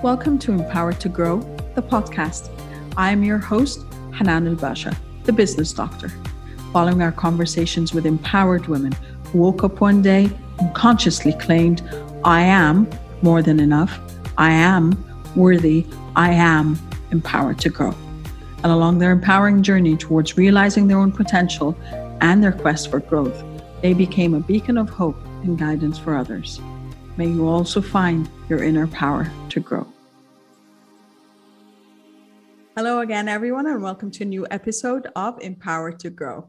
Welcome to Empowered to Grow, the podcast. I am your host, Hanan El Basha, the business doctor. Following our conversations with empowered women who woke up one day and consciously claimed, I am more than enough, I am worthy, I am empowered to grow. And along their empowering journey towards realizing their own potential and their quest for growth, they became a beacon of hope and guidance for others. May you also find your inner power to grow. Hello again, everyone, and welcome to a new episode of Empower to Grow.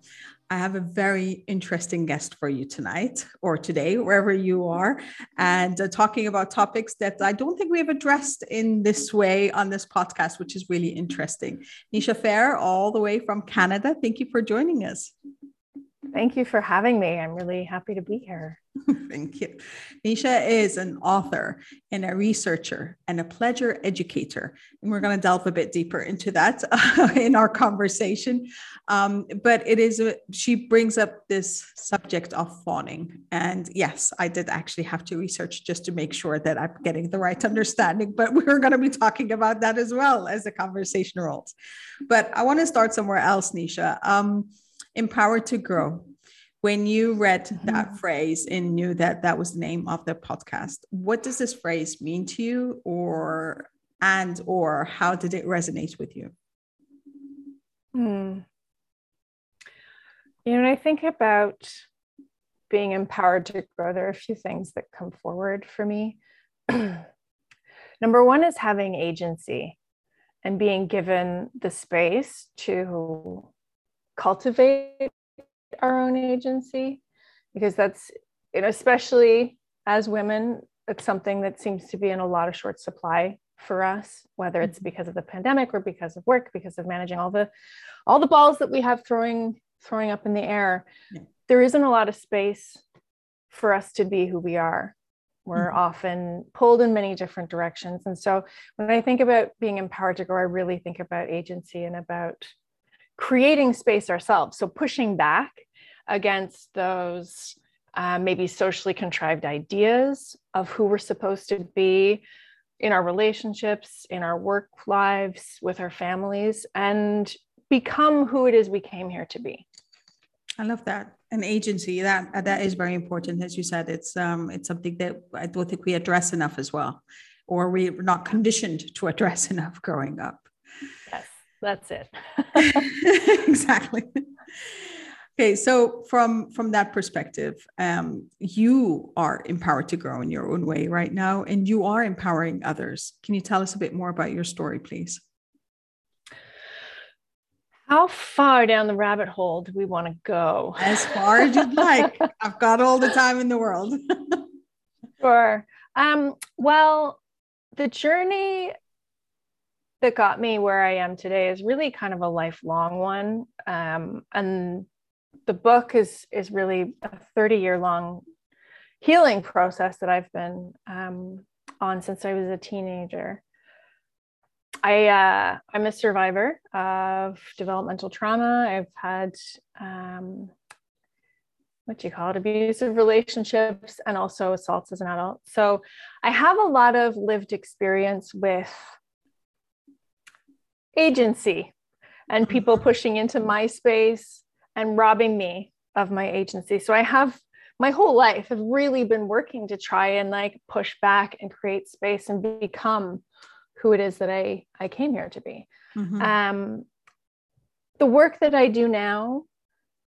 I have a very interesting guest for you tonight or today, wherever you are, and uh, talking about topics that I don't think we have addressed in this way on this podcast, which is really interesting. Nischa Phair, all the way from Canada, thank you for joining us. Thank you for having me. I'm really happy to be here. Thank you. Nischa is an author and a researcher and a pleasure educator. And we're going to delve a bit deeper into that in our conversation. Um, but it is, a, she brings up this subject of fawning. And yes, I did actually have to research just to make sure that I'm getting the right understanding. But we're going to be talking about that as well as the conversation rolls. But I want to start somewhere else, Nischa. Um, empowered to grow when you read that mm-hmm. phrase and knew that that was the name of the podcast what does this phrase mean to you or and or how did it resonate with you hmm. you know when i think about being empowered to grow there are a few things that come forward for me number one is having agency and being given the space to cultivate our own agency because that's you know especially as women it's something that seems to be in a lot of short supply for us whether it's mm-hmm. because of the pandemic or because of work because of managing all the all the balls that we have throwing throwing up in the air yeah. there isn't a lot of space for us to be who we are we're mm-hmm. often pulled in many different directions and so when i think about being empowered to grow i really think about agency and about creating space ourselves. So pushing back against those uh, maybe socially contrived ideas of who we're supposed to be in our relationships, in our work lives, with our families, and become who it is we came here to be. I love that. An agency that that is very important, as you said. It's um, it's something that I don't think we address enough as well, or we're not conditioned to address enough growing up. That's it. Exactly. Okay so from from that perspective um, you are empowered to grow in your own way right now and you are empowering others. Can you tell us a bit more about your story please? How far down the rabbit hole do we want to go? As far as you'd like. I've got all the time in the world. Sure. Um, well the journey that got me where I am today is really kind of a lifelong one. Um, and the book is is really a 30 year long healing process that I've been um, on since I was a teenager. I uh, I'm a survivor of developmental trauma. I've had um, what you call it abusive relationships and also assaults as an adult. So I have a lot of lived experience with agency and mm-hmm. people pushing into my space and robbing me of my agency. So I have my whole life have really been working to try and like push back and create space and become who it is that I I came here to be. Mm-hmm. Um, the work that I do now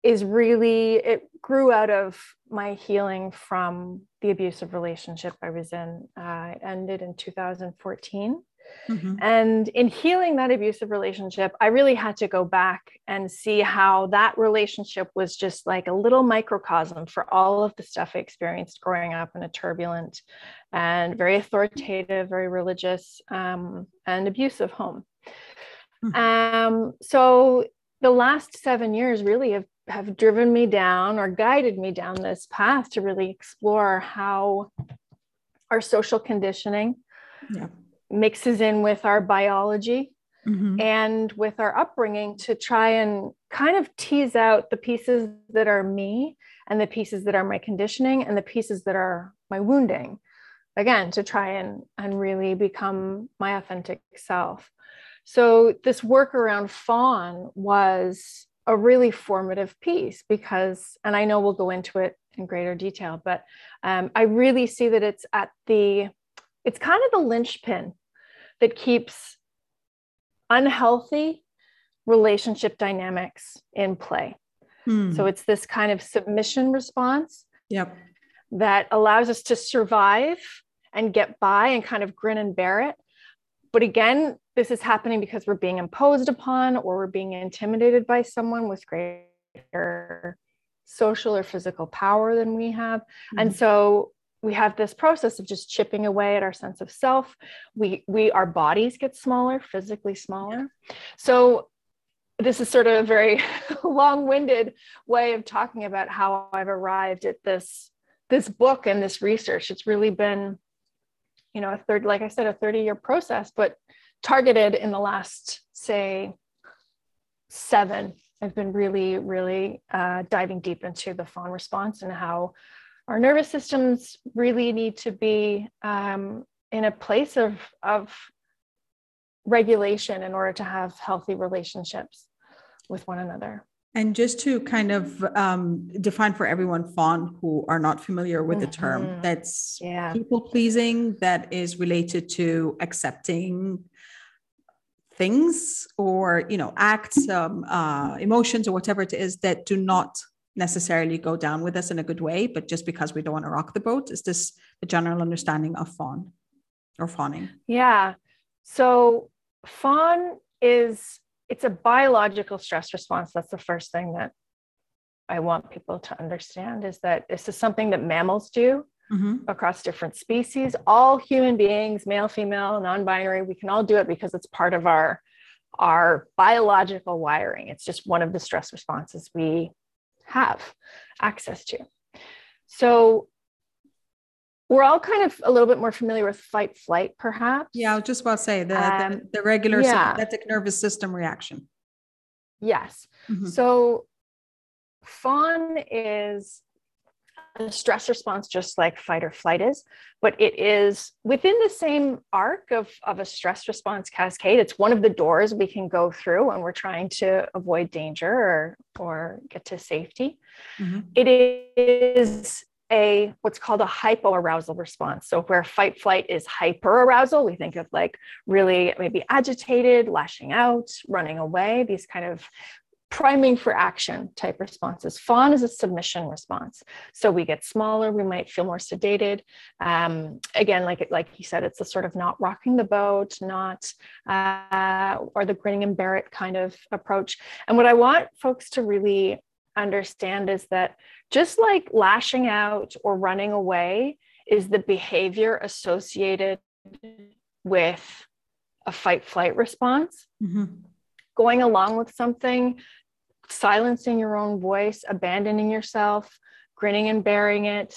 is really it grew out of my healing from the abusive relationship I was in. Uh, ended in 2014. Mm-hmm. And in healing that abusive relationship, I really had to go back and see how that relationship was just like a little microcosm for all of the stuff I experienced growing up in a turbulent and very authoritative, very religious, um, and abusive home. Mm-hmm. Um, so the last seven years really have, have driven me down or guided me down this path to really explore how our social conditioning. Yeah mixes in with our biology mm-hmm. and with our upbringing to try and kind of tease out the pieces that are me and the pieces that are my conditioning and the pieces that are my wounding again to try and and really become my authentic self so this work around fawn was a really formative piece because and i know we'll go into it in greater detail but um, i really see that it's at the it's kind of the linchpin that keeps unhealthy relationship dynamics in play hmm. so it's this kind of submission response yep that allows us to survive and get by and kind of grin and bear it. But again, this is happening because we're being imposed upon or we're being intimidated by someone with greater social or physical power than we have. Mm-hmm. And so we have this process of just chipping away at our sense of self. We we our bodies get smaller, physically smaller. So this is sort of a very long-winded way of talking about how I've arrived at this this book and this research. It's really been you know a third like i said a 30 year process but targeted in the last say seven i've been really really uh, diving deep into the fawn response and how our nervous systems really need to be um, in a place of of regulation in order to have healthy relationships with one another and just to kind of um, define for everyone, fawn who are not familiar with the term, mm-hmm. that's yeah. people pleasing, that is related to accepting things or you know acts, um, uh, emotions, or whatever it is that do not necessarily go down with us in a good way, but just because we don't want to rock the boat. Is this the general understanding of fawn or fawning? Yeah. So fawn is it's a biological stress response. That's the first thing that I want people to understand is that this is something that mammals do mm-hmm. across different species. All human beings, male, female, non-binary, we can all do it because it's part of our our biological wiring. It's just one of the stress responses we have access to. So we're all kind of a little bit more familiar with fight flight perhaps yeah i was just about to say the, um, the, the, regular yeah. sympathetic nervous system reaction yes mm-hmm. so fawn is a stress response just like fight or flight is but it is within the same arc of, of a stress response cascade it's one of the doors we can go through when we're trying to avoid danger or or get to safety mm-hmm. it is a what's called a hypoarousal response. So where fight flight is hyperarousal, we think of like really maybe agitated, lashing out, running away, these kind of priming for action type responses. Fawn is a submission response. So we get smaller, we might feel more sedated. Um, again, like like you said, it's a sort of not rocking the boat, not uh, or the grinning and bear it kind of approach. And what I want folks to really understand is that just like lashing out or running away is the behavior associated with a fight flight response. Mm-hmm. Going along with something, silencing your own voice, abandoning yourself, grinning and bearing it,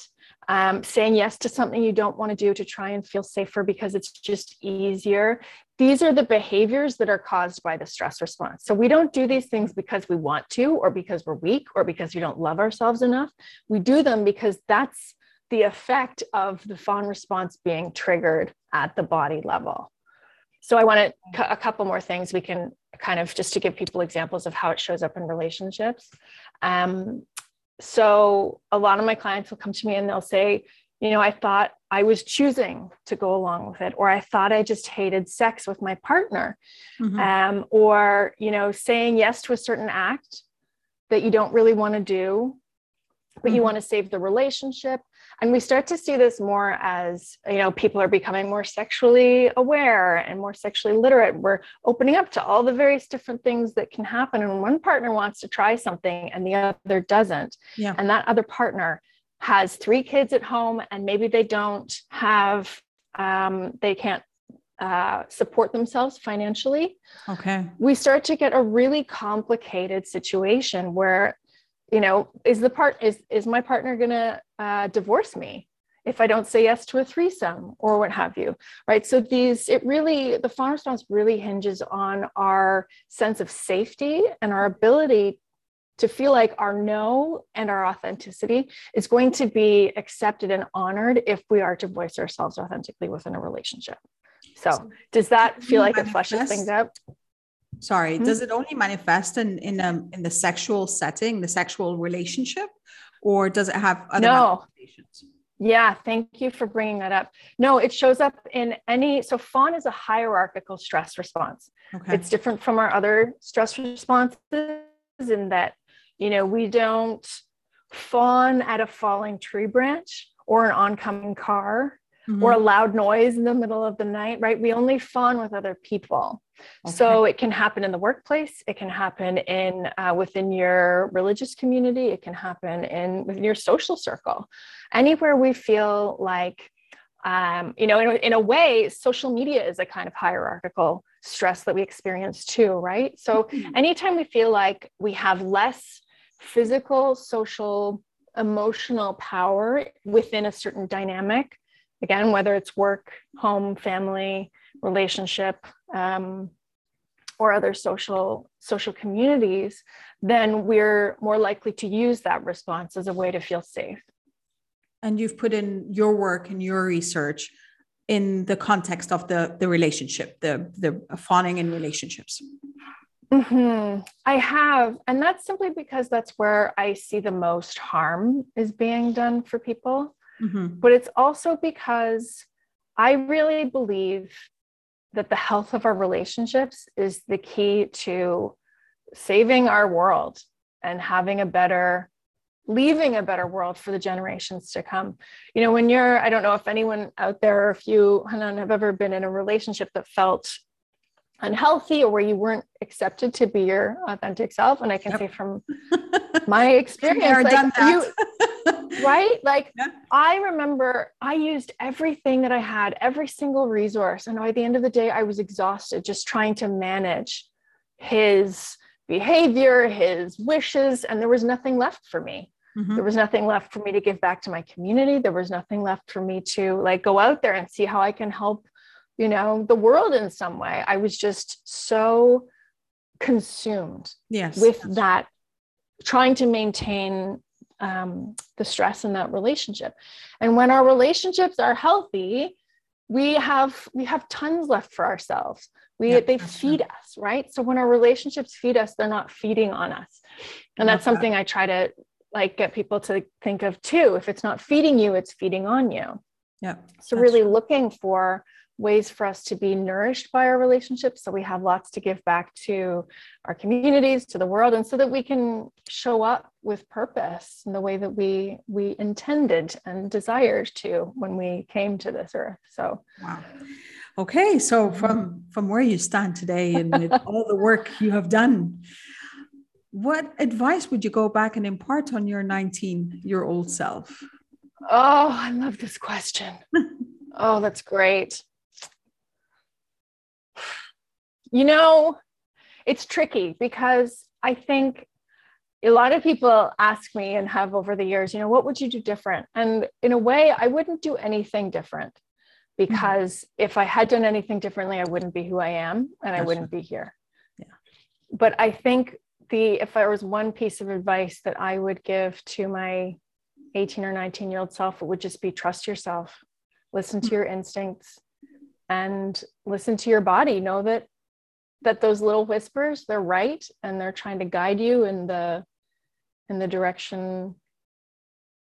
um, saying yes to something you don't want to do to try and feel safer because it's just easier. These are the behaviors that are caused by the stress response. So we don't do these things because we want to, or because we're weak, or because we don't love ourselves enough. We do them because that's the effect of the fawn response being triggered at the body level. So I want to, a couple more things we can kind of just to give people examples of how it shows up in relationships. Um, so a lot of my clients will come to me and they'll say, you know, I thought I was choosing to go along with it, or I thought I just hated sex with my partner, mm-hmm. um, or, you know, saying yes to a certain act that you don't really want to do, but mm-hmm. you want to save the relationship and we start to see this more as you know people are becoming more sexually aware and more sexually literate we're opening up to all the various different things that can happen and one partner wants to try something and the other doesn't yeah. and that other partner has three kids at home and maybe they don't have um, they can't uh, support themselves financially. Okay. We start to get a really complicated situation where you know is the part is is my partner going to uh, divorce me if i don't say yes to a threesome or what have you right so these it really the fawn response really hinges on our sense of safety and our ability to feel like our no and our authenticity is going to be accepted and honored if we are to voice ourselves authentically within a relationship. So, does that feel like it fleshes things out? Sorry, mm-hmm. does it only manifest in in a, in the sexual setting, the sexual relationship, or does it have other no. manifestations? Yeah, thank you for bringing that up. No, it shows up in any. So, fawn is a hierarchical stress response. Okay. It's different from our other stress responses in that, you know, we don't fawn at a falling tree branch or an oncoming car mm-hmm. or a loud noise in the middle of the night, right? We only fawn with other people. Okay. So it can happen in the workplace. It can happen in uh, within your religious community. It can happen in within your social circle. Anywhere we feel like, um, you know, in, in a way, social media is a kind of hierarchical stress that we experience too, right? So mm-hmm. anytime we feel like we have less physical, social, emotional power within a certain dynamic, again, whether it's work, home, family, relationship, um, or other social social communities, then we're more likely to use that response as a way to feel safe. And you've put in your work and your research in the context of the the relationship, the the fawning in relationships. Mm-hmm. I have, and that's simply because that's where I see the most harm is being done for people. Mm-hmm. But it's also because I really believe that the health of our relationships is the key to saving our world and having a better leaving a better world for the generations to come. You know, when you're, I don't know if anyone out there, or if you, Hanan, have ever been in a relationship that felt unhealthy or where you weren't accepted to be your authentic self. And I can yep. say from my experience, like you, right? Like yeah. I remember I used everything that I had, every single resource. And by the end of the day, I was exhausted just trying to manage his behavior, his wishes, and there was nothing left for me. Mm-hmm. There was nothing left for me to give back to my community. There was nothing left for me to like go out there and see how I can help, you know, the world in some way. I was just so consumed yes, with that, trying to maintain um, the stress in that relationship. And when our relationships are healthy, we have we have tons left for ourselves. We yep, they feed right. us, right? So when our relationships feed us, they're not feeding on us. And that's something that. I try to like get people to think of too. If it's not feeding you, it's feeding on you. Yeah. So really true. looking for ways for us to be nourished by our relationships. So we have lots to give back to our communities to the world and so that we can show up with purpose in the way that we we intended and desired to when we came to this earth. So wow. Okay so from from where you stand today and with all the work you have done what advice would you go back and impart on your 19 year old self? Oh i love this question. Oh that's great you know, it's tricky because I think a lot of people ask me and have over the years, you know, what would you do different? And in a way, I wouldn't do anything different because mm-hmm. if I had done anything differently, I wouldn't be who I am and I wouldn't be here. Yeah. But I think the if there was one piece of advice that I would give to my 18 or 19 year old self, it would just be trust yourself, listen to mm-hmm. your instincts, and listen to your body. Know that that those little whispers they're right and they're trying to guide you in the in the direction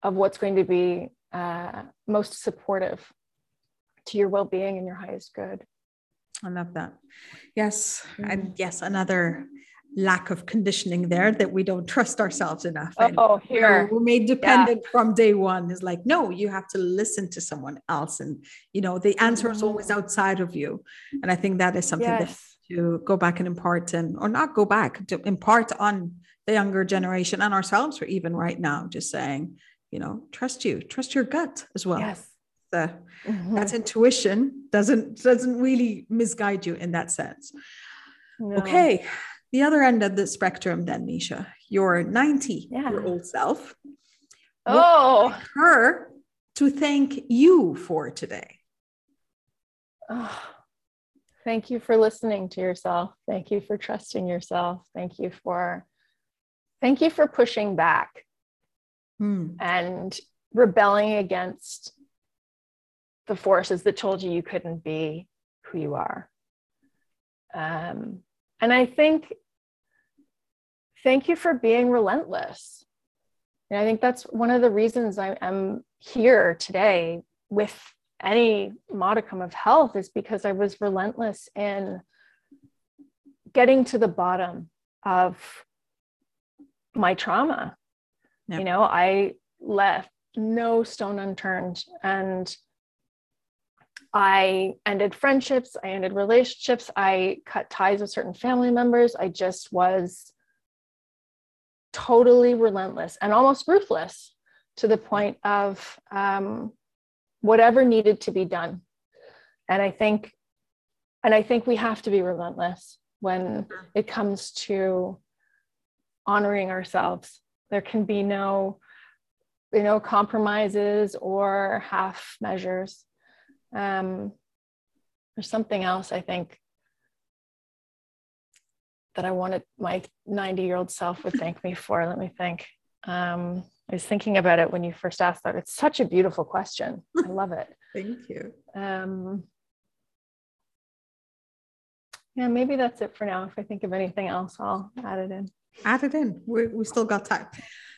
of what's going to be uh, most supportive to your well-being and your highest good i love that yes mm-hmm. and yes another lack of conditioning there that we don't trust ourselves enough. Oh, here we're made dependent yeah. from day one. Is like, no, you have to listen to someone else, and you know the answer is always mm-hmm. outside of you. And I think that is something yes. that to go back and impart and or not go back to impart on the younger generation and ourselves for even right now just saying you know trust you trust your gut as well. Yes. The, mm-hmm. that's intuition doesn't doesn't really misguide you in that sense. No. okay the other end of the spectrum then Nischa your 90 yeah. year old self. Oh. her to thank you for today? Oh Thank you for listening to yourself. Thank you for trusting yourself. Thank you for thank you for pushing back Hmm. and rebelling against the forces that told you you couldn't be who you are. Um, and I think, thank you for being relentless. And I think that's one of the reasons I am here today with any modicum of health is because I was relentless in getting to the bottom of my trauma. Yeah. You know, I left no stone unturned and I ended friendships, I ended relationships, I cut ties with certain family members. I just was totally relentless and almost ruthless to the point of um, whatever needed to be done. And I think, and I think we have to be relentless when it comes to honoring ourselves. There can be no, you know, compromises or half measures. Um, there's something else I think that I wanted my 90 year old self would thank me for. Let me think. Um, I was thinking about it when you first asked that. It's such a beautiful question. I love it. Thank you. Um, yeah, maybe that's it for now. If I think of anything else, I'll add it in. Add it in. We, we still got time.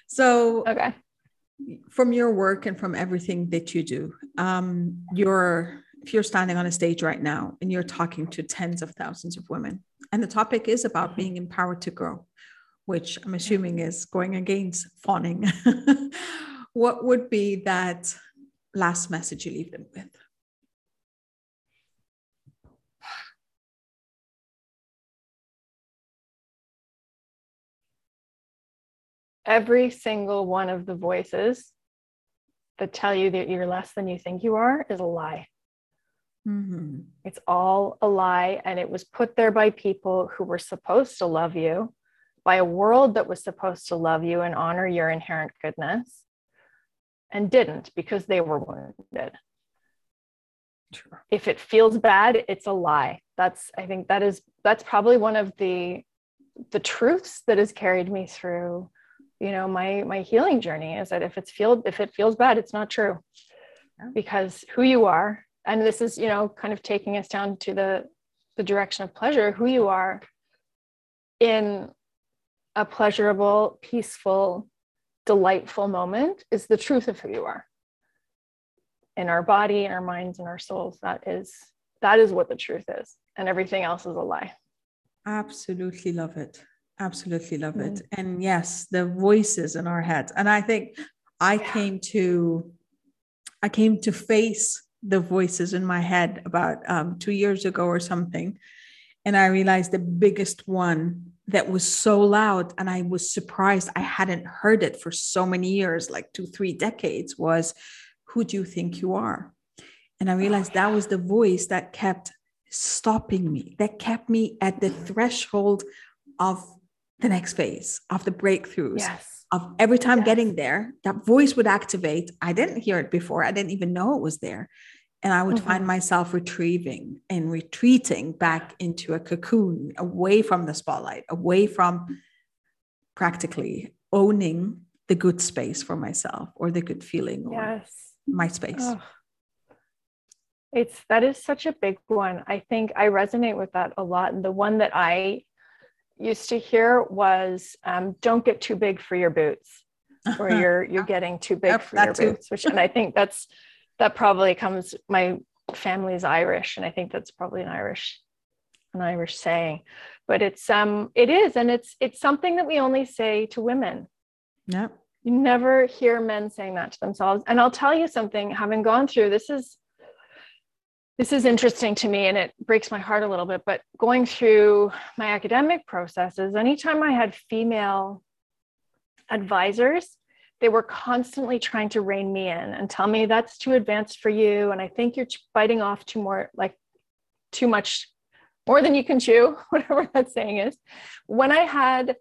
So, Okay. from your work and from everything that you do, um, you're if you're standing on a stage right now and you're talking to tens of thousands of women, and the topic is about Mhm. being empowered to grow, which I'm assuming is going against fawning. what would be that last message you leave them with? Every single one of the voices that tell you that you're less than you think you are is a lie. Mhm. It's all a lie. And it was put there by people who were supposed to love you, by a world that was supposed to love you and honor your inherent goodness, and didn't because they were wounded. Sure. If it feels bad, it's a lie. That's, I think that is, that's probably one of the, the truths that has carried me through, you know, my, my healing journey is that if it's feel, if it feels bad, it's not true Yeah. because who you are, and this is, you know, kind of taking us down to the, the direction of pleasure, who you are in a pleasurable, peaceful, delightful moment is the truth of who you are in our body, in our minds, and our souls. That is that is what the truth is, and everything else is a lie. Absolutely love it. Absolutely love it. Mm. And yes, the voices in our heads. And I think I Yeah. came to I came to face the voices in my head about um, two years ago or something. And I realized the biggest one that was so loud, and I was surprised I hadn't heard it for so many years, like two, three decades, was who do you think you are? And I realized that was the voice that kept stopping me, that kept me at the threshold of the next phase, of the breakthroughs, Yes. of every time Yes. getting there, that voice would activate. I didn't hear it before. I didn't even know it was there. And I would find myself retrieving and retreating back into a cocoon, away from the spotlight, away from practically owning the good space for myself or the good feeling or Yes. my space. Ugh. It's that is such a big one. I think I resonate with that a lot. And the one that I used to hear was um, don't get too big for your boots or you're you're getting too big for that your too. boots which and i think that's that probably comes my family's irish and i think that's probably an irish an irish saying but it's um it is and it's it's something that we only say to women yeah. you never hear men saying that to themselves and i'll tell you something having gone through this is this is interesting to me and it breaks my heart a little bit but going through my academic processes anytime i had female advisors they were constantly trying to rein me in and tell me that's too advanced for you and i think you're biting off too more like too much more than you can chew whatever that saying is. When i had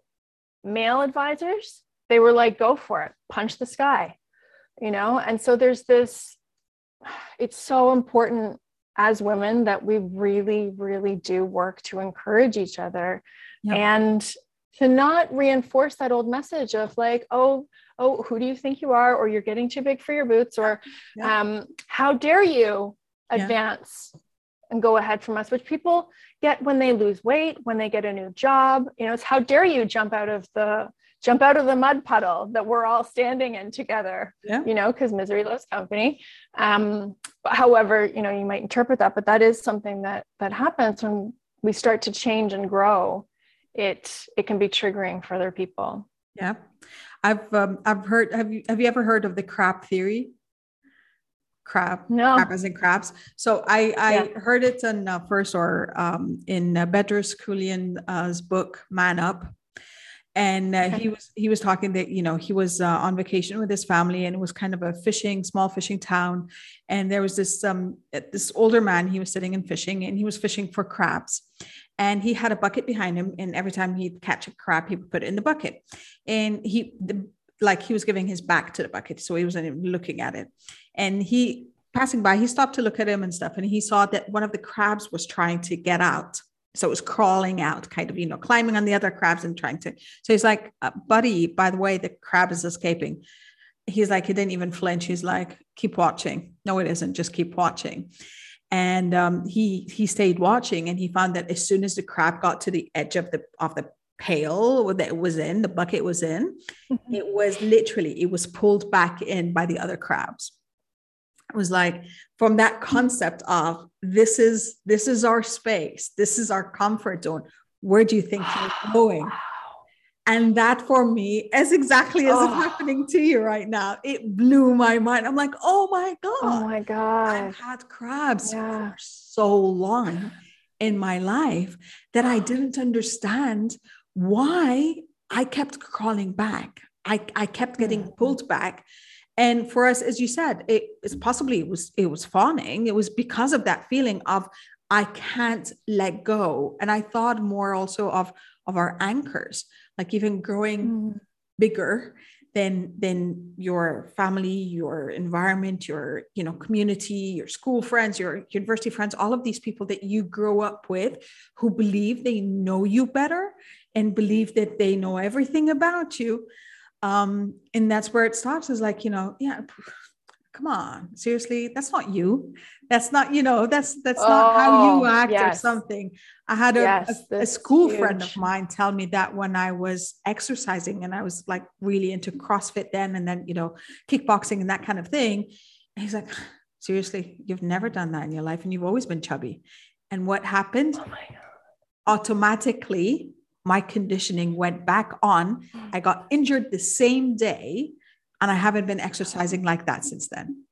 male advisors they were like go for it. Punch the sky you know? And so there's this it's so important as women that we really really do work to encourage each other Yep. and to not reinforce that old message of like, oh, oh, who do you think you are? Or you're getting too big for your boots, or yeah. um, how dare you advance yeah. and go ahead from us, which people get when they lose weight, when they get a new job. You know, it's how dare you jump out of the jump out of the mud puddle that we're all standing in together yeah. you know because misery loves company um, however you know you might interpret that but that is something that that happens when we start to change and grow it it can be triggering for other people. Yeah i've um, i've heard have you have you ever heard of the crab theory? Crab no. crab as in crabs so i i yeah. heard it in uh, first or um, in uh, bedros Keuilian's book man up. And uh, he was he was talking that you know he was uh, on vacation with his family and it was kind of a fishing small fishing town. And there was this um this older man he was sitting and fishing and he was fishing for crabs and he had a bucket behind him and every time he'd catch a crab he would put it in the bucket and he the, like he was giving his back to the bucket so he wasn't even looking at it and he passing by he stopped to look at him and stuff and he saw that one of the crabs was trying to get out so it was crawling out, kind of, you know, climbing on the other crabs and trying to. So he's like, uh, buddy, by the way, the crab is escaping. He's like, he didn't even flinch. He's like, keep watching. No, it isn't. Just keep watching. And um, he he stayed watching, and he found that as soon as the crab got to the edge of the of the pail that it was in, the bucket was in, mm-hmm. it was literally it was pulled back in by the other crabs It was like from that concept of this is this is our space this is our comfort zone where do you think you're going and that for me is exactly as oh. it's happening to you right now. It blew my mind. I'm like oh my god oh my god i've had crabs yeah. for so long in my life that i didn't understand why i kept crawling back. I, I kept getting mm. pulled back. And for us as you said it is possibly it was it was fawning. It was because of that feeling of i can't let go. And i thought more also of of our anchors like even growing mm. bigger than than your family your environment your you know community your school friends your university friends all of these people that you grow up with who believe they know you better and believe that they know everything about you um, and that's where it stops is like, you know, yeah, come on, seriously, that's not you. That's not, you know, that's that's oh, not how you oh, act yes. or something. I had a, yes, a, a, school huge. friend of mine tell me that when I was exercising and I was like really into CrossFit then and then, you know, kickboxing and that kind of thing. And he's like, seriously, you've never done that in your life and you've always been chubby. And what happened? Oh Automatically, my conditioning went back on. I got injured the same day, and I haven't been exercising like that since then.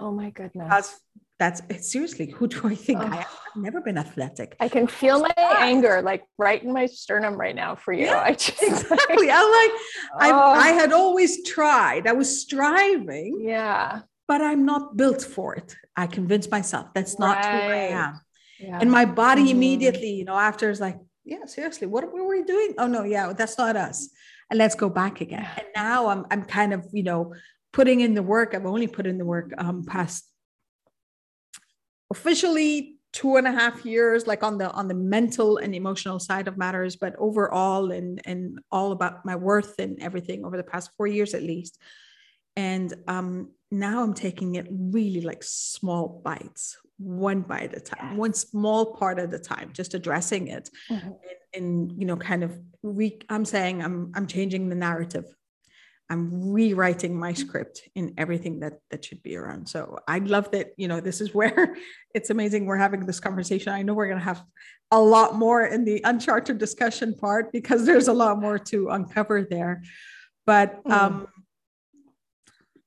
Oh my goodness. That's, that's seriously, who do I think oh. I am? I've never been athletic. I can feel my anger like right in my sternum right now for you. Yeah, I just exactly. I'm like, oh. I, I had always tried, I was striving. Yeah. But I'm not built for it. I convinced myself that's not right. who I am. Yeah. And my body mm-hmm. immediately, you know, after is like, yeah, seriously, what were we doing? Oh no, yeah, that's not us. And let's go back again. And now I'm I'm kind of, you know, putting in the work. I've only put in the work um past officially two and a half years, like on the on the mental and emotional side of matters, but overall and and all about my worth and everything over the past four years at least. And um now I'm taking it really like small bites one bite at a time, yes. one small part at a time, just addressing it. Mm-hmm. And, and, you know, kind of re- I'm saying I'm I'm changing the narrative. I'm rewriting my script in everything that that should be around. So I love that, you know, this is where it's amazing we're having this conversation. I know we're gonna have a lot more in the uncharted discussion part because there's a lot more to uncover there. But mm. um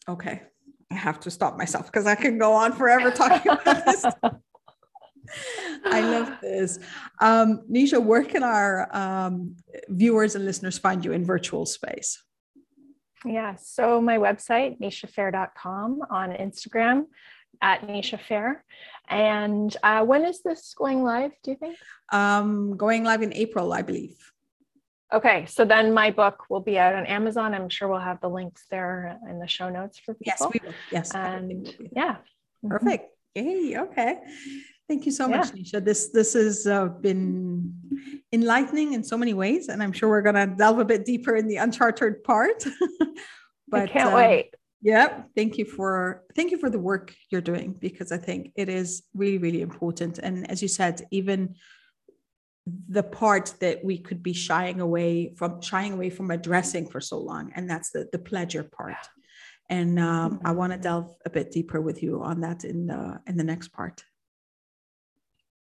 okay, I have to stop myself because I can go on forever talking about this. I love this. Um, Nischa, where can our um, viewers and listeners find you in virtual space? Yeah, so my website, nischaphair.com, on Instagram at Nischa Phair. And uh, when is this going live, do you think? Um, going live in April, I believe. Okay, so then my book will be out on Amazon. I'm sure we'll have the links there in the show notes for people. Yes, we will. Yes, and yeah, mm-hmm. perfect. Yay. Okay. Thank you so much, Nischa. This this has uh, been enlightening in so many ways, and I'm sure we're going to delve a bit deeper in the uncharted part. but I can't uh, wait. Yeah, thank you for thank you for the work you're doing because I think it is really really important. And as you said, even the part that we could be shying away from shying away from addressing for so long, and that's the the pleasure part. And um, I want to delve a bit deeper with you on that in the in the next part.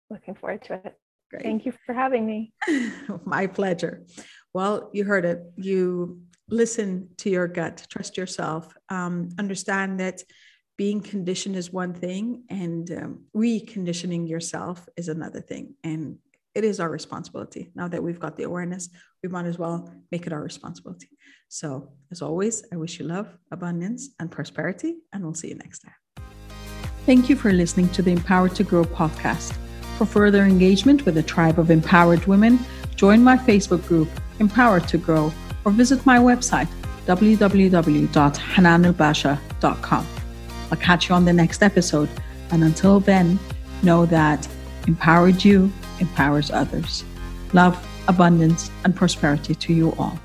Looking forward to it. Great. Thank you for having me. My pleasure. Well, you heard it. You listen to your gut, trust yourself, um, understand that being conditioned is one thing and um, reconditioning yourself is another thing. And it is our responsibility. Now that we've got the awareness, we might as well make it our responsibility. So, as always, I wish you love, abundance, and prosperity, and we'll see you next time. Thank you for listening to the Empowered to Grow podcast. For further engagement with a tribe of empowered women, join my Facebook group, Empowered to Grow, or visit my website, www.hananelbasha.com. I'll catch you on the next episode. And until then, know that empowered you empowers others. Love, abundance, and prosperity to you all.